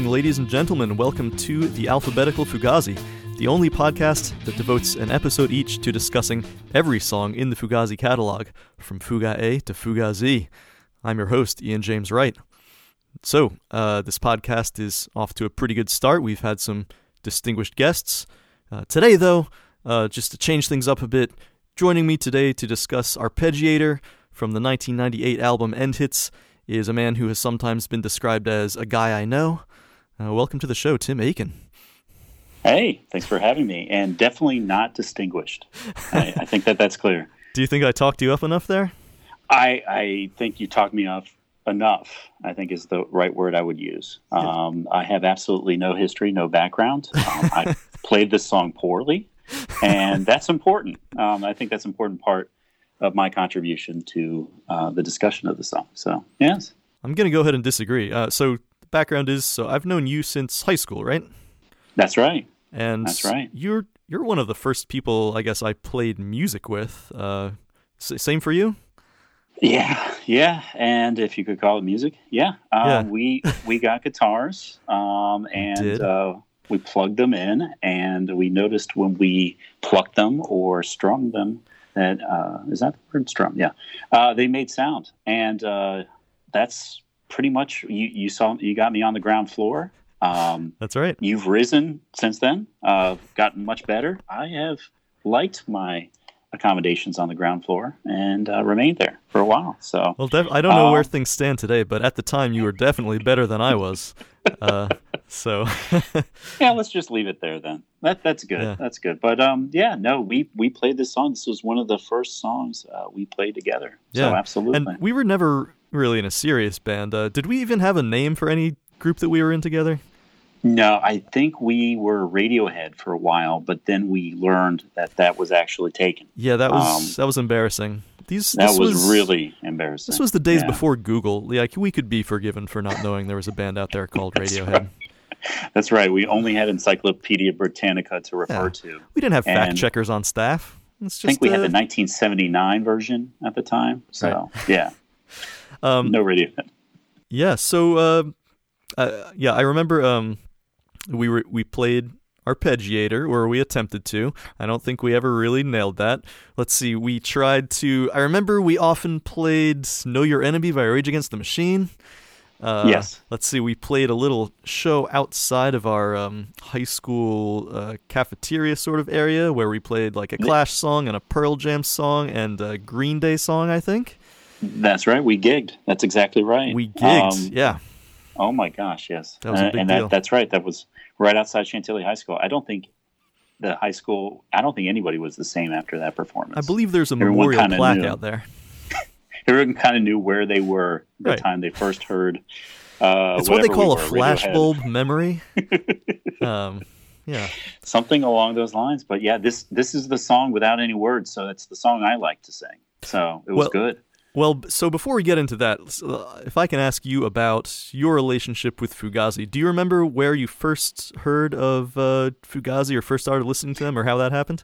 evening, ladies and gentlemen. Welcome to the Alphabetical Fugazi, the only podcast that devotes an episode each to discussing every song in the Fugazi catalog, from Fuga A to Fuga Z. I'm your host, Ian James Wright. So, uh, this podcast is off to a pretty good start. We've had some distinguished guests. Uh, today, though, uh, just to change things up a bit, joining me today to discuss Arpeggiator from the 1998 album End Hits is a man who has sometimes been described as a guy I know. Uh, welcome to the show, Tim Aiken. Hey, thanks for having me, and definitely not distinguished. I, I think that that's clear. Do you think I talked you up enough there? I, I think you talked me off enough. I think is the right word I would use. Um, I have absolutely no history, no background. Um, I played this song poorly, and that's important. Um, I think that's an important part of my contribution to uh, the discussion of the song. So, yes. I'm going to go ahead and disagree. Uh, so, background is so I've known you since high school, right? That's right. And That's right. You're you're one of the first people I guess I played music with. Uh, same for you? Yeah, yeah. And if you could call it music, yeah. Um, yeah. We we got guitars, um, and uh, we plugged them in, and we noticed when we plucked them or strummed them that uh, is that the word strum? Yeah, uh, they made sound, and uh, that's pretty much you. You saw you got me on the ground floor. Um, that's right. You've risen since then, uh, gotten much better. I have liked my accommodations on the ground floor and uh, remained there for a while. So, well, def- I don't know um, where things stand today, but at the time you were definitely better than I was. So, yeah, let's just leave it there then. That that's good. Yeah. That's good. But um, yeah, no, we we played this song. This was one of the first songs uh, we played together. Yeah, so absolutely. And we were never really in a serious band. Uh, did we even have a name for any group that we were in together? No, I think we were Radiohead for a while, but then we learned that that was actually taken. Yeah, that was um, that was embarrassing. These that was, was, really embarrassing. This was the days yeah. before Google. Like we could be forgiven for not knowing there was a band out there called Radiohead. Right. That's right. We only had Encyclopedia Britannica to refer yeah. to. We didn't have fact checkers on staff. Just, I think we uh, had the 1979 version at the time. So right. yeah, um, no Radiohead. Yeah. So uh, uh, yeah, I remember. Um, we were we played arpeggiator or we attempted to i don't think we ever really nailed that let's see we tried to i remember we often played know your enemy by rage against the machine uh, yes let's see we played a little show outside of our um, high school uh, cafeteria sort of area where we played like a clash song and a pearl jam song and a green day song i think that's right we gigged that's exactly right we gigged um, yeah Oh my gosh, yes. That was a big and deal. That, that's right. That was right outside Chantilly High School. I don't think the high school. I don't think anybody was the same after that performance. I believe there's a Everyone memorial plaque knew. out there. Everyone kind of knew where they were the right. time they first heard. Uh, it's what they call we a flashbulb memory. um, yeah, something along those lines. But yeah, this this is the song without any words, so it's the song I like to sing. So it was well, good. Well, so before we get into that, uh, if I can ask you about your relationship with Fugazi, do you remember where you first heard of uh, Fugazi or first started listening to them or how that happened?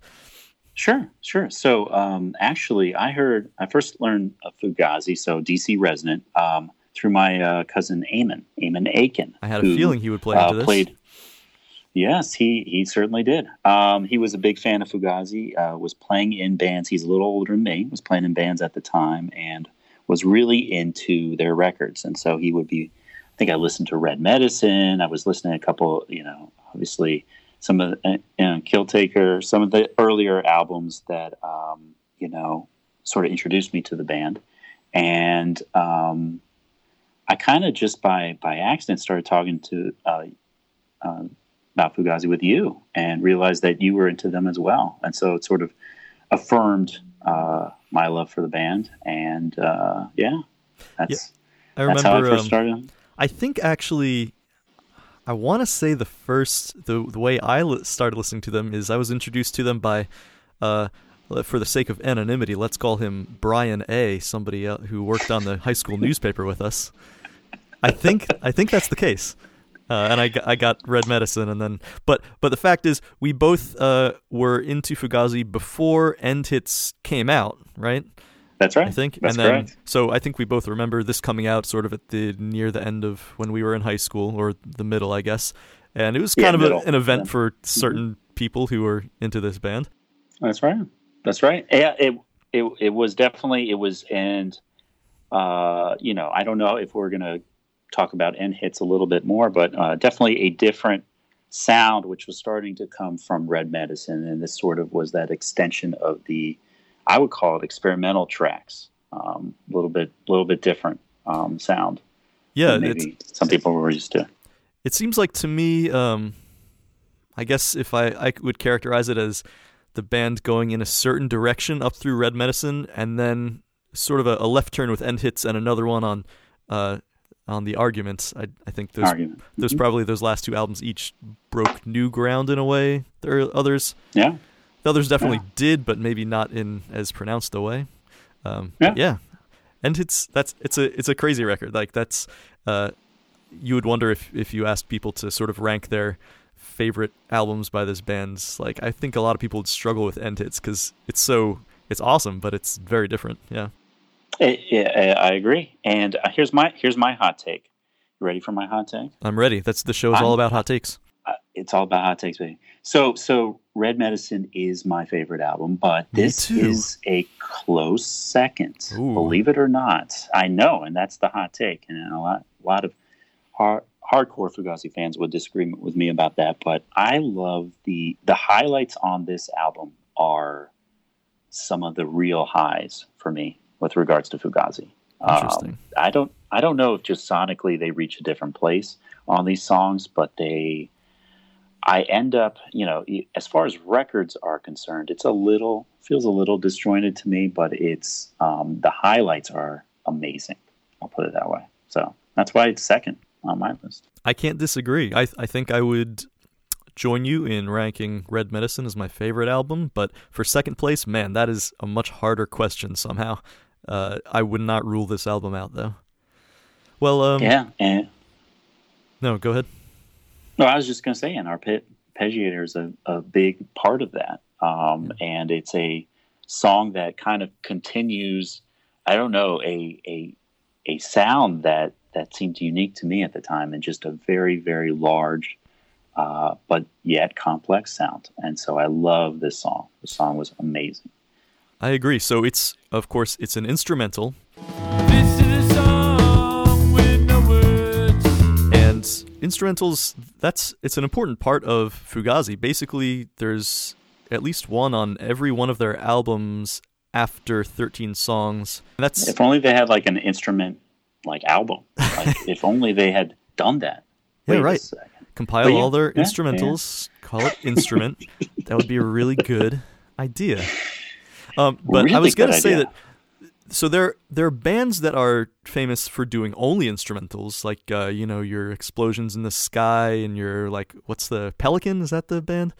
Sure, sure. So um, actually, I heard, I first learned of Fugazi, so DC resident, um, through my uh, cousin Eamon, Eamon Aiken. I had a who, feeling he would play into uh, this. Played, Yes, he he certainly did. Um, he was a big fan of Fugazi. Uh, was playing in bands. He's a little older than me. Was playing in bands at the time and was really into their records. And so he would be. I think I listened to Red Medicine. I was listening to a couple. You know, obviously some of the, uh, you know, Kill Taker, some of the earlier albums that um, you know sort of introduced me to the band, and um, I kind of just by by accident started talking to. Uh, uh, about Fugazi with you and realized that you were into them as well. And so it sort of affirmed uh, my love for the band. And uh, yeah, that's, yeah, I remember, that's how I first um, started. I think actually, I want to say the first, the, the way I started listening to them is I was introduced to them by, uh, for the sake of anonymity, let's call him Brian A, somebody who worked on the high school newspaper with us. I think I think that's the case. Uh, and I, I got red medicine and then but but the fact is we both uh, were into Fugazi before End Hits came out right That's right. I think. That's and then correct. so I think we both remember this coming out sort of at the near the end of when we were in high school or the middle, I guess. And it was Yeah, kind of a, an event Yeah. Mm-hmm. for certain people who were into this band. That's right. That's right. Yeah, it it it was definitely it was and uh, you know, I don't know if we're gonna talk about end hits a little bit more, but uh, definitely a different sound which was starting to come from Red Medicine, and this sort of was that extension of the I would call it experimental tracks. Um, a little bit a little bit different um, sound. Yeah, maybe some people were used to. it seems like to me, um, I guess if I, I would characterize it as the band going in a certain direction up through Red Medicine, and then sort of a, a left turn with end hits and another one on uh, on the arguments. I, I think those Argument. those Mhm. probably those last two albums each broke new ground in a way. There are others. Yeah. The others definitely Yeah. did, but maybe not in as pronounced a way. Um, but yeah, and it's that's it's a it's a crazy record. Like that's uh, you would wonder if if you asked people to sort of rank their favorite albums by this band's. Like I think a lot of people would struggle with End Hits because it's so it's awesome, but it's very different. Yeah. Yeah, I, I agree. And uh, here's my here's my hot take. You ready for my hot take? I'm ready. That's the show is all about hot takes. Uh, it's all about hot takes, baby. So, so Red Medicine is my favorite album, but this is a close second. Ooh. Believe it or not, I know, and that's the hot take. And a lot, a lot of hard, hardcore Fugazi fans would disagree with me about that. But I love the the highlights on this album are some of the real highs for me with regards to Fugazi. Um, Interesting. I don't I don't know if just sonically they reach a different place on these songs, but they I end up, you know, as far as records are concerned, it's a little feels a little disjointed to me, but it's um, the highlights are amazing. I'll put it that way. So that's why it's second on my list. I can't disagree. I I think I would join you in ranking Red Medicine as my favorite album, but for second place, man, that is a much harder question somehow. Uh, I would not rule this album out though. Well, um, yeah, no, go ahead. No, I was just going to say, and our arpeggiator is a, a big part of that. Um, and it's a song that kind of continues, I don't know, a, a, a sound that, that seemed unique to me at the time and just a very, very large, uh, but yet complex sound. And so I love this song. The song was amazing. I agree. So it's of course it's an instrumental, instrumentals that's it's an important part of Fugazi. Basically, there's at least one on every one of their albums after 13 songs. That's If only they had like an instrument like album. Like if only they had done that. Yeah, Wait a right. compile yeah, all their yeah, instrumentals, call it instrument. that would be a really good idea. Um, but I was gonna say idea. that so there there are bands that are famous for doing only instrumentals, like uh, you know your explosions in the sky and your like what's the Pelican? Is that the band?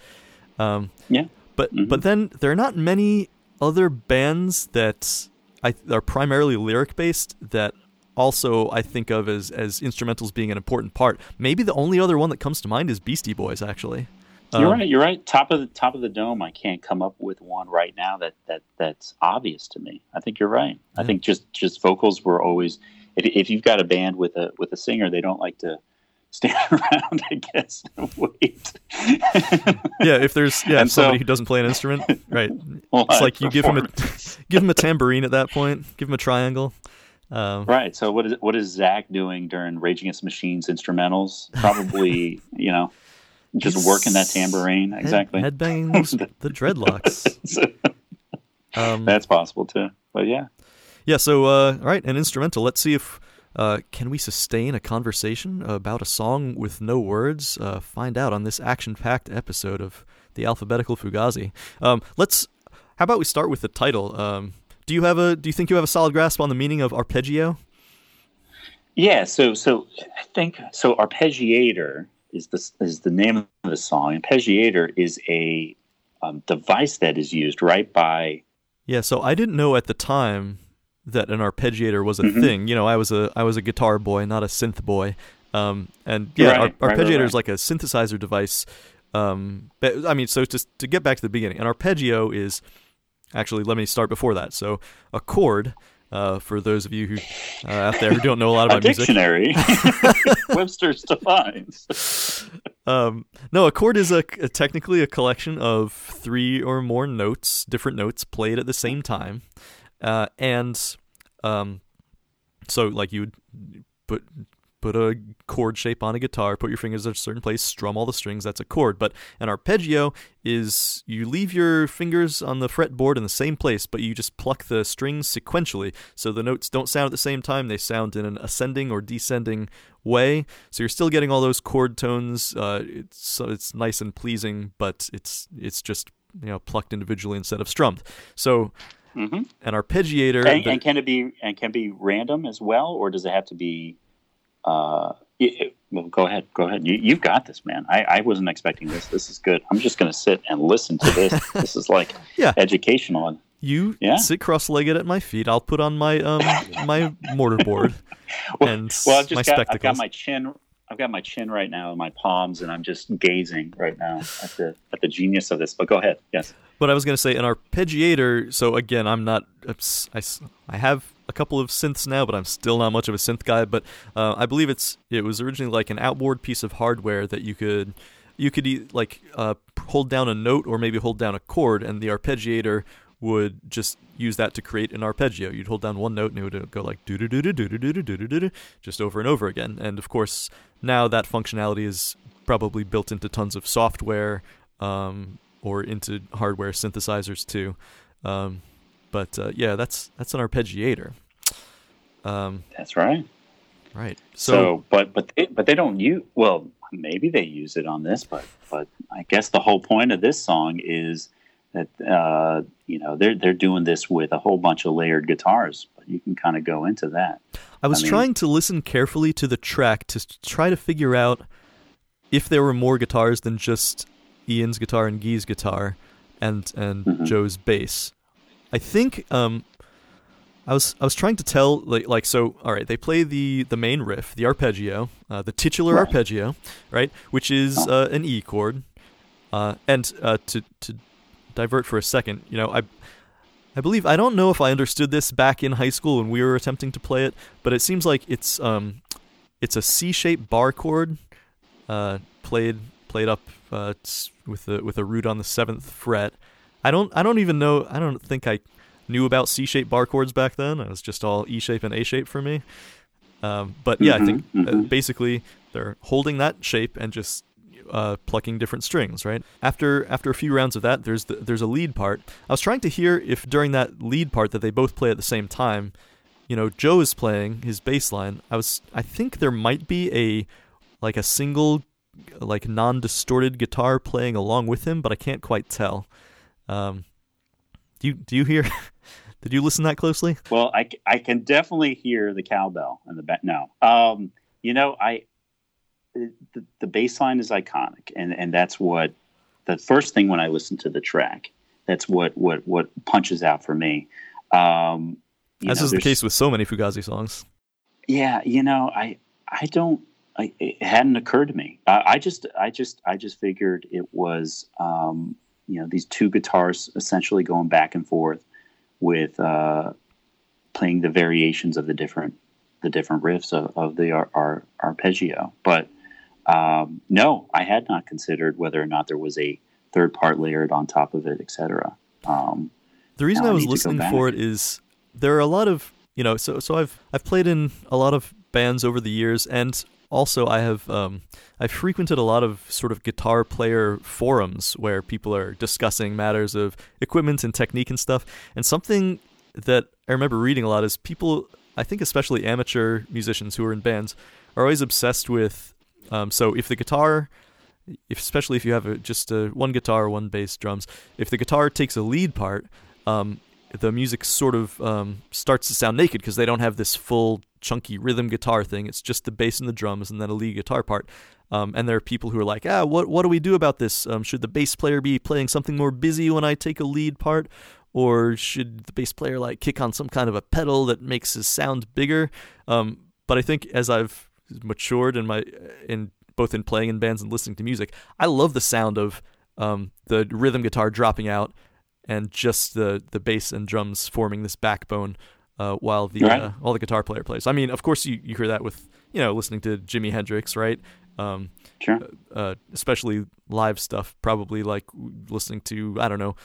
Um, Yeah. but Mhm. but then there are not many other bands that I are primarily lyric based that also I think of as as instrumentals being an important part. Maybe the only other one that comes to mind is Beastie Boys actually. You're Um, right. You're right. Top of the top of the dome. I can't come up with one right now that that that's obvious to me. I think you're right. I think just just vocals were always. If, if you've got a band with a with a singer, they don't like to stand around. I guess and wait. Yeah, if there's yeah And somebody so- who doesn't play an instrument, right? Well, It's like you give him a give him a tambourine at that point, give him a triangle. Um, right. So what is what is Zach doing during Rage Against Machines instrumentals? Probably you know just working that tambourine. head- Exactly. headbanging those, the dreadlocks. Um, That's possible too. But yeah. Yeah, so uh, all right, an instrumental. Let's see if uh, can we sustain a conversation about a song with no words. Uh, find out on this action-packed episode of the Alphabetical Fugazi. Um, let's. How about we start with the title? Um, do you have a? Do you think you have a solid grasp on the meaning of arpeggio? Yeah, so so I think so. Arpeggiator is the is the name of the song. Arpeggiator is a um, device that is used right by. Yeah, so I didn't know at the time that an arpeggiator was a Mhm. thing. You know, I was a I was a guitar boy, not a synth boy. Um, and yeah, Right, ar- right, right, arpeggiator right. is like a synthesizer device. Um, but, I mean, so just to get back to the beginning, an arpeggio is actually, let me start before that. So a chord. Uh, for those of you who uh, out there who don't know a lot A about music, dictionary. Webster's defines. Um, no, a chord is a, a- technically a collection of three or more notes, different notes played at the same time, uh, and um, so like you would put put a chord shape on a guitar, put your fingers at a certain place, strum all the strings. That's a chord. But an arpeggio is you leave your fingers on the fretboard in the same place, but you just pluck the strings sequentially, so the notes don't sound at the same time. They sound in an ascending or descending way. So you're still getting all those chord tones. Uh, it's it's nice and pleasing, but it's it's just you know plucked individually instead of strummed. So hmm an arpeggiator. And, and can it be and can be random as well, or does it have to be? Uh, it, well, go ahead. Go ahead. You, you've got this, man. I, I wasn't expecting this. This is good. I'm just going to sit and listen to this. this is like Yeah. educational. you Yeah. sit cross-legged at my feet. I'll put on my um my mortarboard Well, and well, I've my just got I've spectacles. got my chin. I've got my chin right now in my palms, and I'm just gazing right now at the at the genius of this. But go ahead. Yes. But I was going to say an arpeggiator. So again, I'm not. I I, have couple of synths now, but I'm still not much of a synth guy. But uh, I believe it's it was originally like an outboard piece of hardware that you could you could like uh, hold down a note or maybe hold down a chord, and the arpeggiator would just use that to create an arpeggio. You'd hold down one note and it would go like do do do do do do do do do do just over and over again. And of course, now that functionality is probably built into tons of software um, or into hardware synthesizers too. Um, but uh, yeah, that's that's an arpeggiator. Um, That's right. right. So, So, but but they, but they don't use. Well, maybe they use it on this, but but I guess the whole point of this song is that uh, you know they're they're doing this with a whole bunch of layered guitars. But you can kind of go into that. I was I mean- trying to listen carefully to the track to try to figure out if there were more guitars than just Ian's guitar and Guy's guitar and and Mhm. Joe's bass. I think um I was I was trying to tell like like so all right they play the the main riff the arpeggio uh, the titular Right. arpeggio right which is uh, an E chord uh, and uh, to to divert for a second you know I I believe I don't know if I understood this back in high school when we were attempting to play it but it seems like it's um it's a C-shaped bar chord uh, played played up uh, with a with a root on the seventh fret. I don't I don't even know I don't think I knew about C-shaped bar chords back then. It was just all E-shape and A-shape for me. Um, but yeah, I think uh, mhm. basically they're holding that shape and just uh, plucking different strings, right? After after a few rounds of that, there's the, there's a lead part. I was trying to hear if during that lead part that they both play at the same time, you know, Joe is playing his bass line. I was I think there might be a like a single like non-distorted guitar playing along with him, but I can't quite tell. Um, do you do you hear? did you listen that closely? Well, I, I can definitely hear the cowbell and the back. No, um, you know, I the, the bass line is iconic, and and that's what the first thing when I listen to the track. That's what what what punches out for me. Um, you As know, is the case with so many Fugazi songs. Yeah, you know, I I don't. I, it hadn't occurred to me. I, I just I just I just figured it was um, you know these two guitars essentially going back and forth with uh, playing the variations of the different the different riffs of, of the ar, ar, arpeggio. But um, no, I had not considered whether or not there was a third part layered on top of it, etc. Um, The reason I I was go listening for it is there are a lot of you know so so I've I've played in a lot of bands over the years and also I have um I've frequented a lot of sort of guitar player forums where people are discussing matters of equipment and technique and stuff and something that I remember reading a lot is people I think especially amateur musicians who are in bands are always obsessed with um so if the guitar if, especially if you have a, just a, one guitar, one bass, drums. If the guitar takes a lead part, um, the music sort of um, starts to sound naked because they don't have this full chunky rhythm guitar thing. It's just the bass and the drums and then a lead guitar part. Um, and there are people who are like, ah, what what do we do about this? Um, should the bass player be playing something more busy when I take a lead part, or should the bass player like kick on some kind of a pedal that makes his sound bigger? Um, but I think as I've matured in my in both in playing in bands and listening to music, I love the sound of um, the rhythm guitar dropping out and just the the bass and drums forming this backbone, uh, while the Right. uh, while the guitar player plays. I mean, of course, you you hear that with you know listening to Jimi Hendrix, right? Um, Sure. uh, especially live stuff. Probably like listening to I don't know,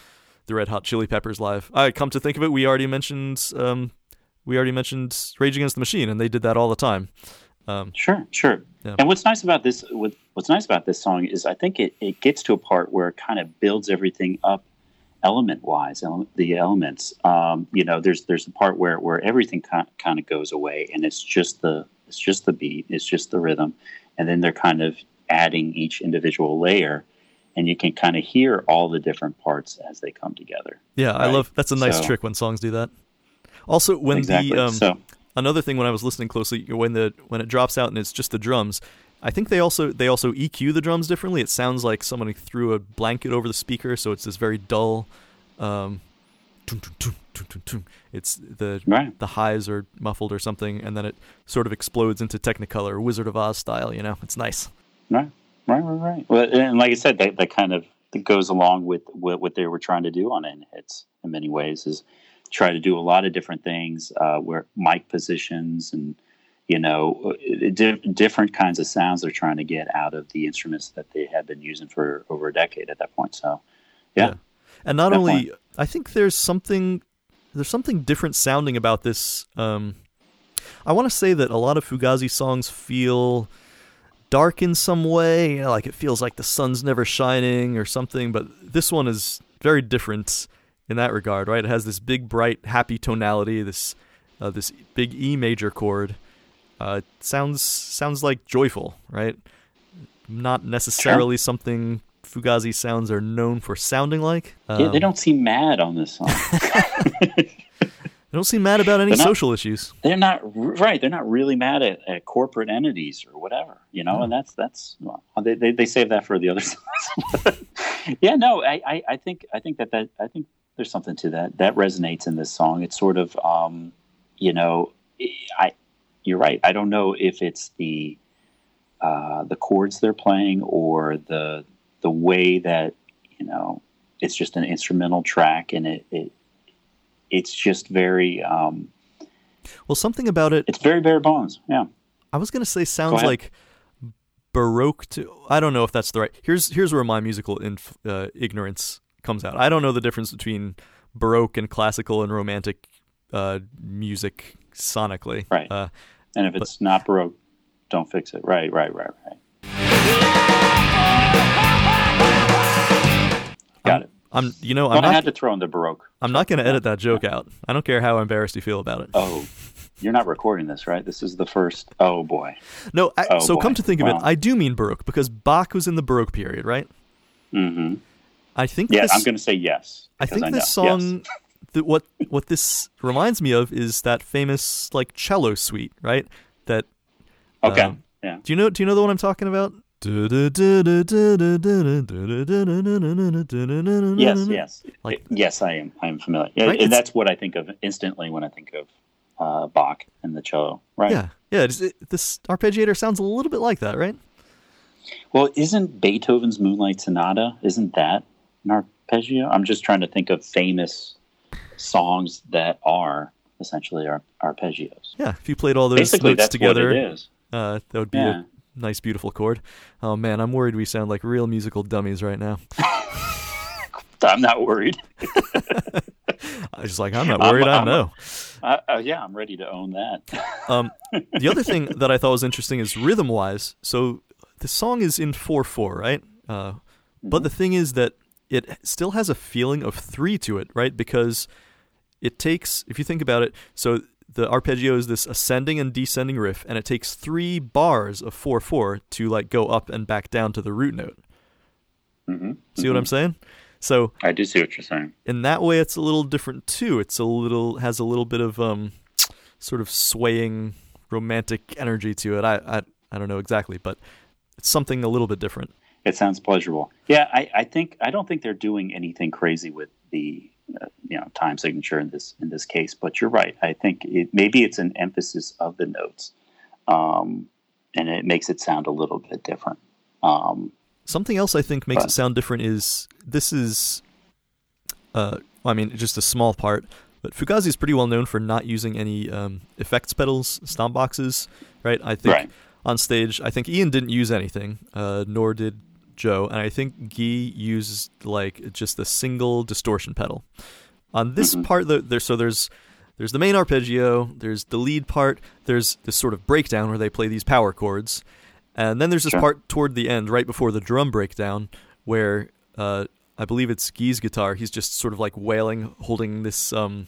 the Red Hot Chili Peppers live. I come to think of it, we already mentioned um, we already mentioned Rage Against the Machine, and they did that all the time. Um, Sure, sure. Yeah. And what's nice about this, what, what's nice about this song is, I think it, it gets to a part where it kind of builds everything up, element wise, ele- the elements. Um, you know, there's there's a part where where everything kind kind of goes away, and it's just the it's just the beat, it's just the rhythm, and then they're kind of adding each individual layer, and you can kind of hear all the different parts as they come together. yeah, I love that's a nice So- trick when songs do that. Also, when exactly. the um, so another thing when I was listening closely when the when it drops out and it's just the drums, I think they also they also EQ the drums differently. It sounds like somebody threw a blanket over the speaker, so it's this very dull. Um. It's the right. the highs are muffled or something, and then it sort of explodes into Technicolor, Wizard of Oz style. You know, it's nice. Right, right, right, right. Well, and like I said, that, that kind of that goes along with what, what they were trying to do on End Hits in many ways is try to do a lot of different things uh, where mic positions and you know uh, di- different kinds of sounds they're trying to get out of the instruments that they had been using for over a decade at that point. So, yeah, Yeah. And not only, I think there's something there's something different sounding about this. Um, I want to say that a lot of Fugazi songs feel dark in some way, you know, like it feels like the sun's never shining or something. But this one is very different in that regard, right? It has this big, bright, happy tonality, this uh, this big E major chord. Uh, sounds sounds like joyful, right? Not necessarily something Fugazi sounds are known for sounding like. yeah, they Um, don't seem mad on this song. They don't seem mad about any not- social issues. they're not right. They're not really mad at, at corporate entities or whatever, you know. And that's that's well, they, they they save that for the other songs. yeah, no, I, I I think I think that that I think there's something to that that resonates in this song. It's sort of um, you know, I you're right. I don't know if it's the uh, the chords they're playing or the the way that you know it's just an instrumental track and it, it it's just very um, Well, something about it, it's very bare bones. Yeah. I was gonna say, sounds ahead. like baroque. To I don't know if that's the right. Here's here's where my musical inf, uh, ignorance comes out. I don't know the difference between baroque and classical and romantic uh, music sonically. Right. Uh, And if it's not baroque, don't fix it. Right, right, right, right. Got it. I'm you know I'm I not had to throw in the baroque. I'm not gonna edit that joke out. I don't care how embarrassed you feel about it. Oh, you're not recording this, right? This is the first. Oh boy. No, I, Oh, so boy. come to think of it, I do mean baroque because Bach was in the baroque period, right? Mm-hmm. I think Yeah, this, I'm going to say yes. I think know. this song, Yes. th- what what this reminds me of is that famous like cello suite, right? That Okay. um, yeah. do you know do you know the one I'm talking about? Yes. Yes. Like- yes, I am. I am familiar. Right? and that's what I think of instantly when I think of uh, Bach and the cello. Right. Yeah, yeah. It, this arpeggiator sounds a little bit like that, right? Well, isn't Beethoven's Moonlight Sonata? Isn't that an arpeggio? I'm just trying to think of famous songs that are essentially ar- arpeggios. Yeah. If you played all those Basically, notes together, what it is. Uh, that would be Yeah. a nice, beautiful chord. Oh man, I'm worried we sound like real musical dummies right now. I'm not worried. I was just like, I'm not I'm- worried. I I'm- know. Uh, uh, yeah, I'm ready to own that. Um, the other thing that I thought was interesting is rhythm wise. So the song is in 4 4, right? Uh, But the thing is that it still has a feeling of 3 to it, right? Because it takes, if you think about it, so the arpeggio is this ascending and descending riff, and it takes three bars of 4 4 to like go up and back down to the root note. hmm See what I'm saying? So I do see what you're saying. in that way it's a little different too it's a little has a little bit of um sort of swaying romantic energy to it i i, I don't know exactly but it's something a little bit different It sounds pleasurable. Yeah, I, I think I don't think they're doing anything crazy with the you know time signature in this in this case. But you're right. I think it, maybe it's an emphasis of the notes, um, and it makes it sound a little bit different. Um, something else i think makes it sound different is this is uh I mean, just a small part. But Fugazi is pretty well known for not using any um, effects pedals, stomp boxes, right? I think Right. on stage, I think Ian didn't use anything, uh, nor did Joe, and I think Guy used like just a single distortion pedal. On this Mm-hmm. part, there so there's there's the main arpeggio, there's the lead part, there's this sort of breakdown where they play these power chords, and then there's this Sure. part toward the end, right before the drum breakdown, where uh, I believe it's Guy's guitar. He's just sort of like wailing, holding this um,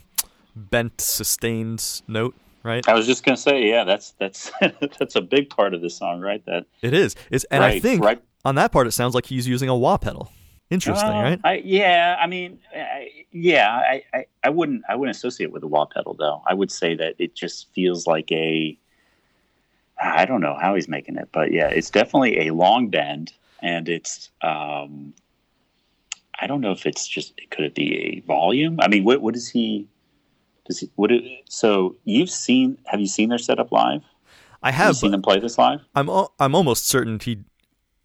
bent, sustained note, right? I was just gonna say, yeah, that's that's that's a big part of this song, right? That It is. It's, and I think right. On that part, it sounds like he's using a wah pedal. Interesting, Uh, right? I, yeah, I mean, I, yeah, I, I, I wouldn't, I wouldn't associate with a wah pedal though. I would say that it just feels like a, I don't know how he's making it, but yeah, it's definitely a long bend, and it's, um, I don't know if it's just could it be a volume? I mean, what what is he? Does he? What? It, so you've seen? Have you seen their setup live? I Have you have. seen them play this live? I'm I'm almost certain he.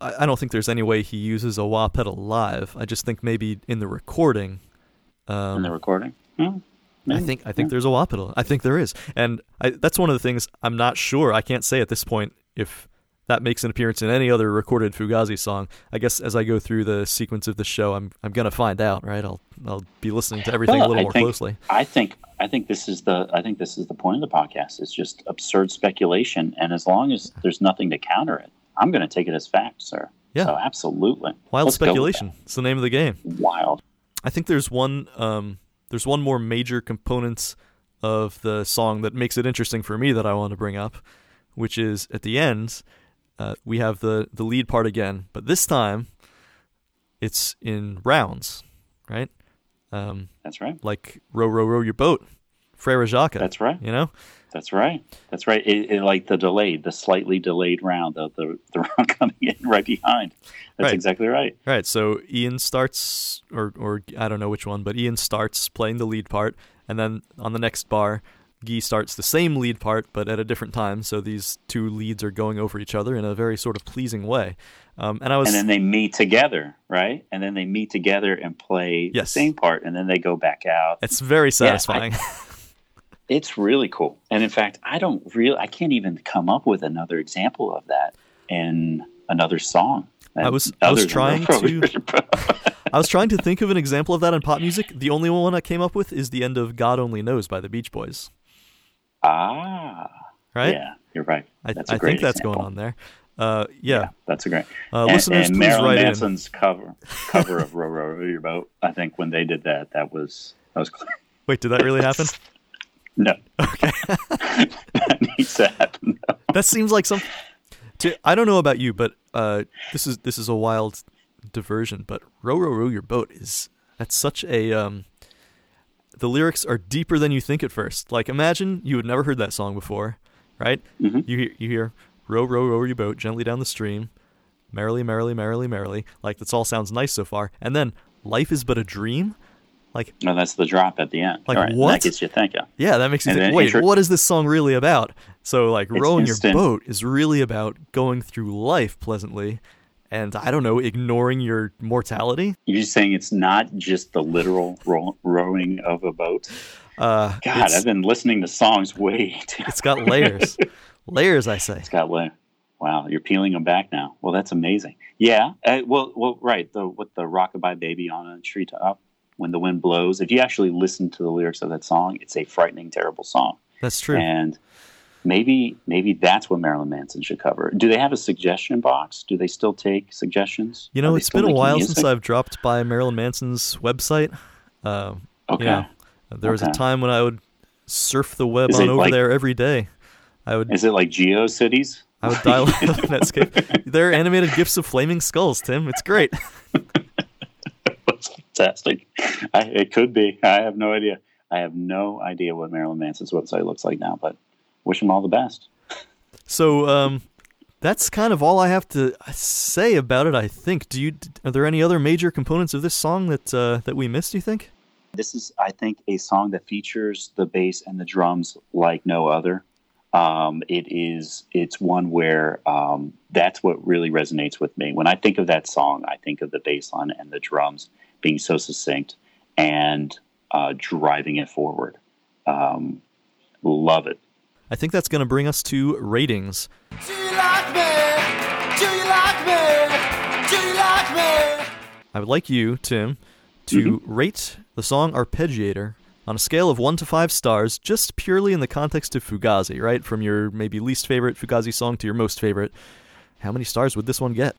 I I don't think there's any way he uses a wah pedal live. I just think maybe in the recording. Um, in the recording? Hmm, I think I think there's a wah pedal. I think there is, and I, that's one of the things I'm not sure. I can't say at this point if that makes an appearance in any other recorded Fugazi song. I guess as I go through the sequence of the show, I'm I'm gonna find out. Right? I'll I'll be listening to everything a little I more think- closely. I think I think this is the I think this is the point of the podcast. It's just absurd speculation, and as long as there's nothing to counter it, I'm going to take it as fact, sir. Yeah. So absolutely. Wild Let's speculation. It's the name of the game. Wild. I think there's one um, there's one more major component of the song that makes it interesting for me that I want to bring up, which is at the end uh, we have the the lead part again, but this time it's in rounds, right? Um, That's right. like row row row your boat, Frere Jacques. That's right. You know, That's right. That's right. It, it, like the delayed, the slightly delayed round, the the, the round coming in right behind. That's Right. exactly right. Right. So Ian starts, or or I don't know which one, but Ian starts playing the lead part, and then on the next bar, Guy starts the same lead part, but at a different time. So these two leads are going over each other in a very sort of pleasing way. Um, and I was And then they meet together, right? And then they meet together and play Yes. the same part, and then they go back out. it's very Yeah, I- satisfying. It's really cool. And in fact, I don't really, I can't even come up with another example of that in another song. I was- I was trying Rover- I was trying to think of an example of that in pop music. The only one I came up with is the end of "God Only Knows" by the Beach Boys. ah, Right. yeah, you're right. I, That's I think that's example. going on there. Uh, yeah. That's a great. Uh, and, listeners, and please Marilyn write in. Manson's cover cover of "Row Row Row Your Boat." I think when they did that, that was that was clear. Wait, did that really happen? No, Okay. that needs to happen. that seems like some. To, I don't know about you, but uh, this is this is a wild diversion. But row row row your boat is that's such a um. The lyrics are deeper than you think at first. Like imagine you had never heard that song before, right? Mhm. You hear you hear row row row your boat gently down the stream, merrily merrily merrily merrily. Like this all sounds nice so far, and then life is but a dream. Like No, that's the drop at the end. Like, right, what? That gets you thinking. Yeah, that makes you And think. Wait, intro- what is this song really about? So, like, It's rowing instant. your boat is really about going through life pleasantly, and I don't know, ignoring your mortality. You're saying it's not just the literal row, rowing of a boat. Uh, God, I've been listening to songs way too. it's got layers, layers. I say. It's got layers. Wow, you're peeling them back now. Well, that's amazing. Yeah. Uh, well, well, right. The with the rockabye baby on a treetop when the wind blows. If you actually listen to the lyrics of that song, it's a frightening, terrible song. That's true. And maybe maybe that's what Marilyn Manson should cover. Do they have a suggestion box? Do they still take suggestions? You know, it's been a while music? since I've dropped by Marilyn Manson's website. Uh, Okay. You know, there was a time when I would surf the web Is on over like- there every day. I would Is it like GeoCities? I would dial up Netscape. They're animated gifs of flaming skulls, Tim. It's great. That's fantastic. I, it could be. I have no idea. I have no idea what Marilyn Manson's website looks like now, but wish him all the best. So um, that's kind of all I have to say about it. I think. Do you? Are there any other major components of this song that uh, that we missed? Do you think? This is, I think, a song that features the bass and the drums like no other. Um, it is. It's one where um, that's what really resonates with me. When I think of that song, I think of the bass line and the drums being so succinct and uh, driving it forward. Um, love it. I think that's going to bring us to ratings. Do you like me? Do you like me? Do you like me? I would like you, Tim, to rate the song Arpeggiator on a scale of 1 to 5 stars, just purely in the context of Fugazi, right? From your maybe least favorite Fugazi song to your most favorite. How many stars would this one get?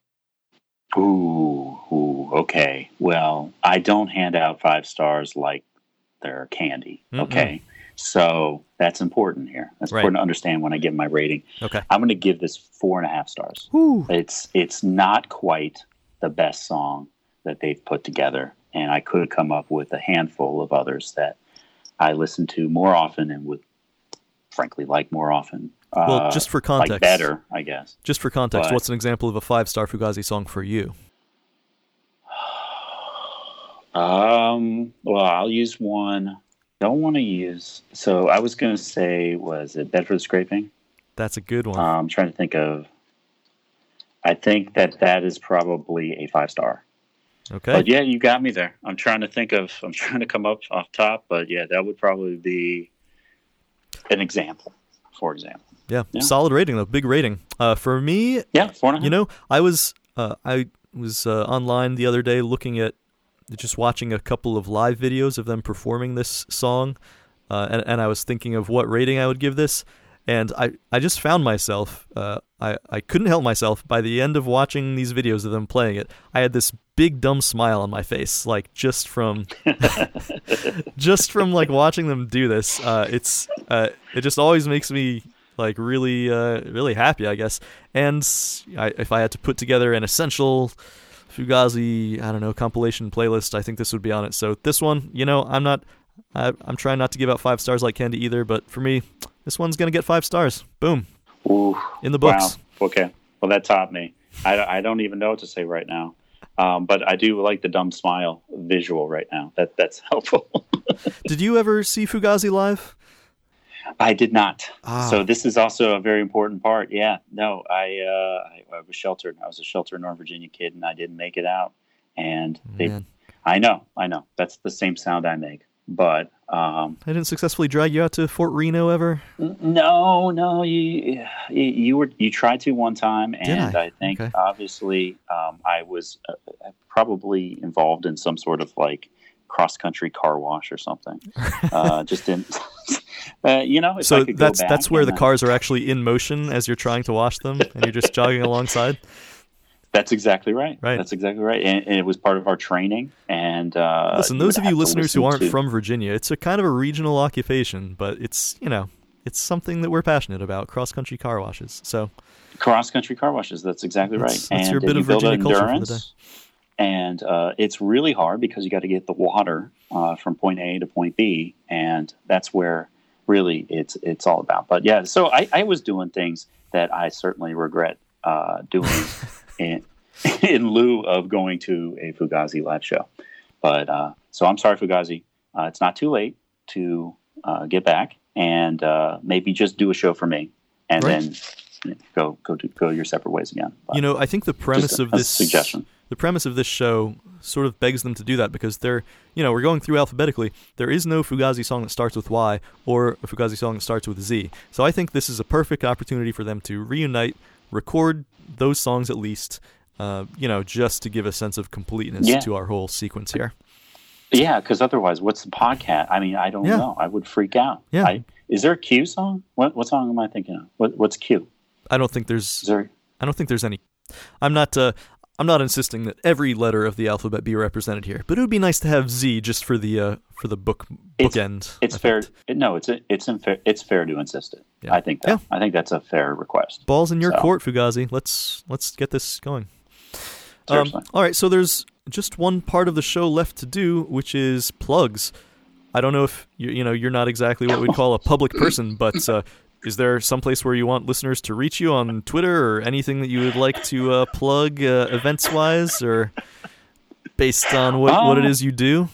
Ooh, ooh, okay. Well, I don't hand out five stars like they're candy. Mm-mm. Okay. So that's important here. That's Right. important to understand when I give my rating. Okay. I'm going to give this four and a half stars. Woo. It's it's not quite the best song that they've put together, and I could come up with a handful of others that I listen to more often and would frankly like more often. Well, Uh, just for context, like better, I guess. Just for context, But- what's an example of a five star Fugazi song for you? Um, well, I'll use one. Don't want to use. So I was going to say, was it Bedford Scraping? That's a good one. Uh, I'm trying to think of. I think that that is probably a five star. Okay. But yeah, you got me there. I'm trying to think of. I'm trying to come up off top, but yeah, that would probably be an example. For example, yeah. yeah. Solid rating, though. Big rating. Uh, for me, yeah, four and a half. You know, I was uh, I was uh, online the other day looking at just watching a couple of live videos of them performing this song, uh, and and I was thinking of what rating I would give this, and I I just found myself uh, I I couldn't help myself by the end of watching these videos of them playing it. I had this big dumb smile on my face, like just from just from like watching them do this. Uh, it's uh, it just always makes me like really uh, really happy, I guess. And I, if I had to put together an essential Fugazi, I don't know, compilation playlist, I think this would be on it. So this one, you know, I'm not. I, I'm trying not to give out five stars like Candy either, but for me, this one's gonna get five stars. Boom, Ooh, in the books. Wow. Okay. Well, that taught me. I, I don't even know what to say right now. Um, but I do like the dumb smile visual right now. That that's helpful. Did you ever see Fugazi live? I did not. Ah. So this is also a very important part. Yeah. No, I, uh, I I was sheltered. I was a sheltered Northern Virginia kid, and I didn't make it out. And they, Man. I know, I know. That's the same sound I make. But um, I didn't successfully drag you out to Fort Reno ever. No, no, you you- you were you tried to one time, and I? I? think Okay. obviously um, I was uh, probably involved in some sort of like cross country car wash or something. uh, just didn't, uh, you know. So that's that's where the uh, cars are actually in motion as you're trying to wash them, and you're just jogging alongside. That's exactly right. Right. That's exactly right, and, and it was part of our training. And uh, Listen, those of you listeners who aren't to- from Virginia, it's a kind of a regional occupation, but it's you know it's something that we're passionate about: cross country car washes. So cross country car washes. That's exactly right. that's and your bit of Virginia culture for the endurance, And uh, it's really hard because you got to get the water uh, from point A to point B, and that's where really it's it's all about. But yeah, so I, I was doing things that I certainly regret uh, doing in, in lieu of going to a Fugazi live show. But uh, so I'm sorry, Fugazi. Uh, it's not too late to uh, get back and uh, maybe just do a show for me, and Right. then go go to go your separate ways again. But you know, I think the premise a- of this suggestion. the premise of this show sort of begs them to do that because they're you know we're going through alphabetically. There is no Fugazi song that starts with Y or a Fugazi song that starts with Z. So I think this is a perfect opportunity for them to reunite, record those songs at least. Uh, you know, just to give a sense of completeness Yeah. to our whole sequence here. Yeah, because otherwise, what's the podcast? I mean, I don't Yeah. know. I would freak out. Yeah. I, is there a Q song? What what song am I thinking of? What, what's Q? I don't think there's Is there? I don't think there's any. I'm not. Uh, I'm not insisting that every letter of the alphabet be represented here, but it would be nice to have Z just for the uh, for the book It's- bookend. It's fair. no, it's a, it's unfair. It's fair to insist it. Yeah. I think that. I think that's a fair request. Balls in your So- court, Fugazi. Let's let's get this going. Seriously. all right, so there's just one part of the show left to do, which is plugs. I don't know if you you know you're not exactly what we'd call a public person, but uh, is there someplace where you want listeners to reach you on Twitter or anything that you would like to uh, plug uh, events wise or based on what, what it Uh, you do?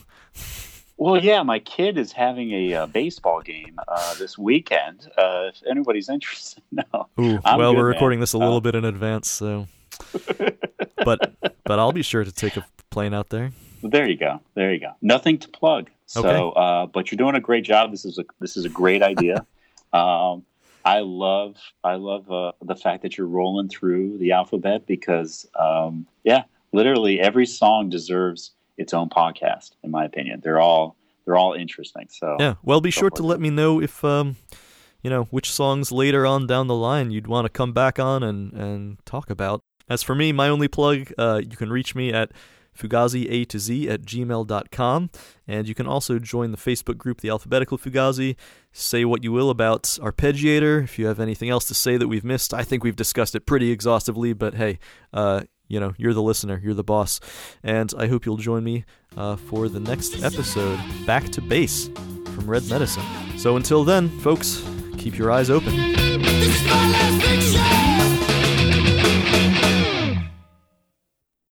Well, yeah, my kid is having a uh, baseball game uh, this weekend. Uh, if anybody's interested, no. Ooh, well, good, we're man. recording this a little Uh, bit in advance, so. but but I'll be sure to take a plane out there. There you go. There you go. Nothing to plug. So, Okay. uh, but you're doing a great job. This is a this is a great idea. um, I love I love uh, the fact that you're rolling through the alphabet because um, yeah, literally every song deserves its own podcast. In my opinion, they're all they're all interesting. So Yeah. Well, be sure to let me know if um, you know, which songs later on down the line you'd want to come back on and and talk about. As for me, my only plug, uh, you can reach me at fugazi to z at gmail.com and you can also join the facebook group the alphabetical fugazi. Say what you will about arpeggiator. If you have anything else to say that we've missed i think we've discussed it pretty exhaustively but hey uh, you know you're the listener you're the boss. And i hope you'll join me uh, for the next episode. Back to base from red medicine. So until then folks keep your eyes open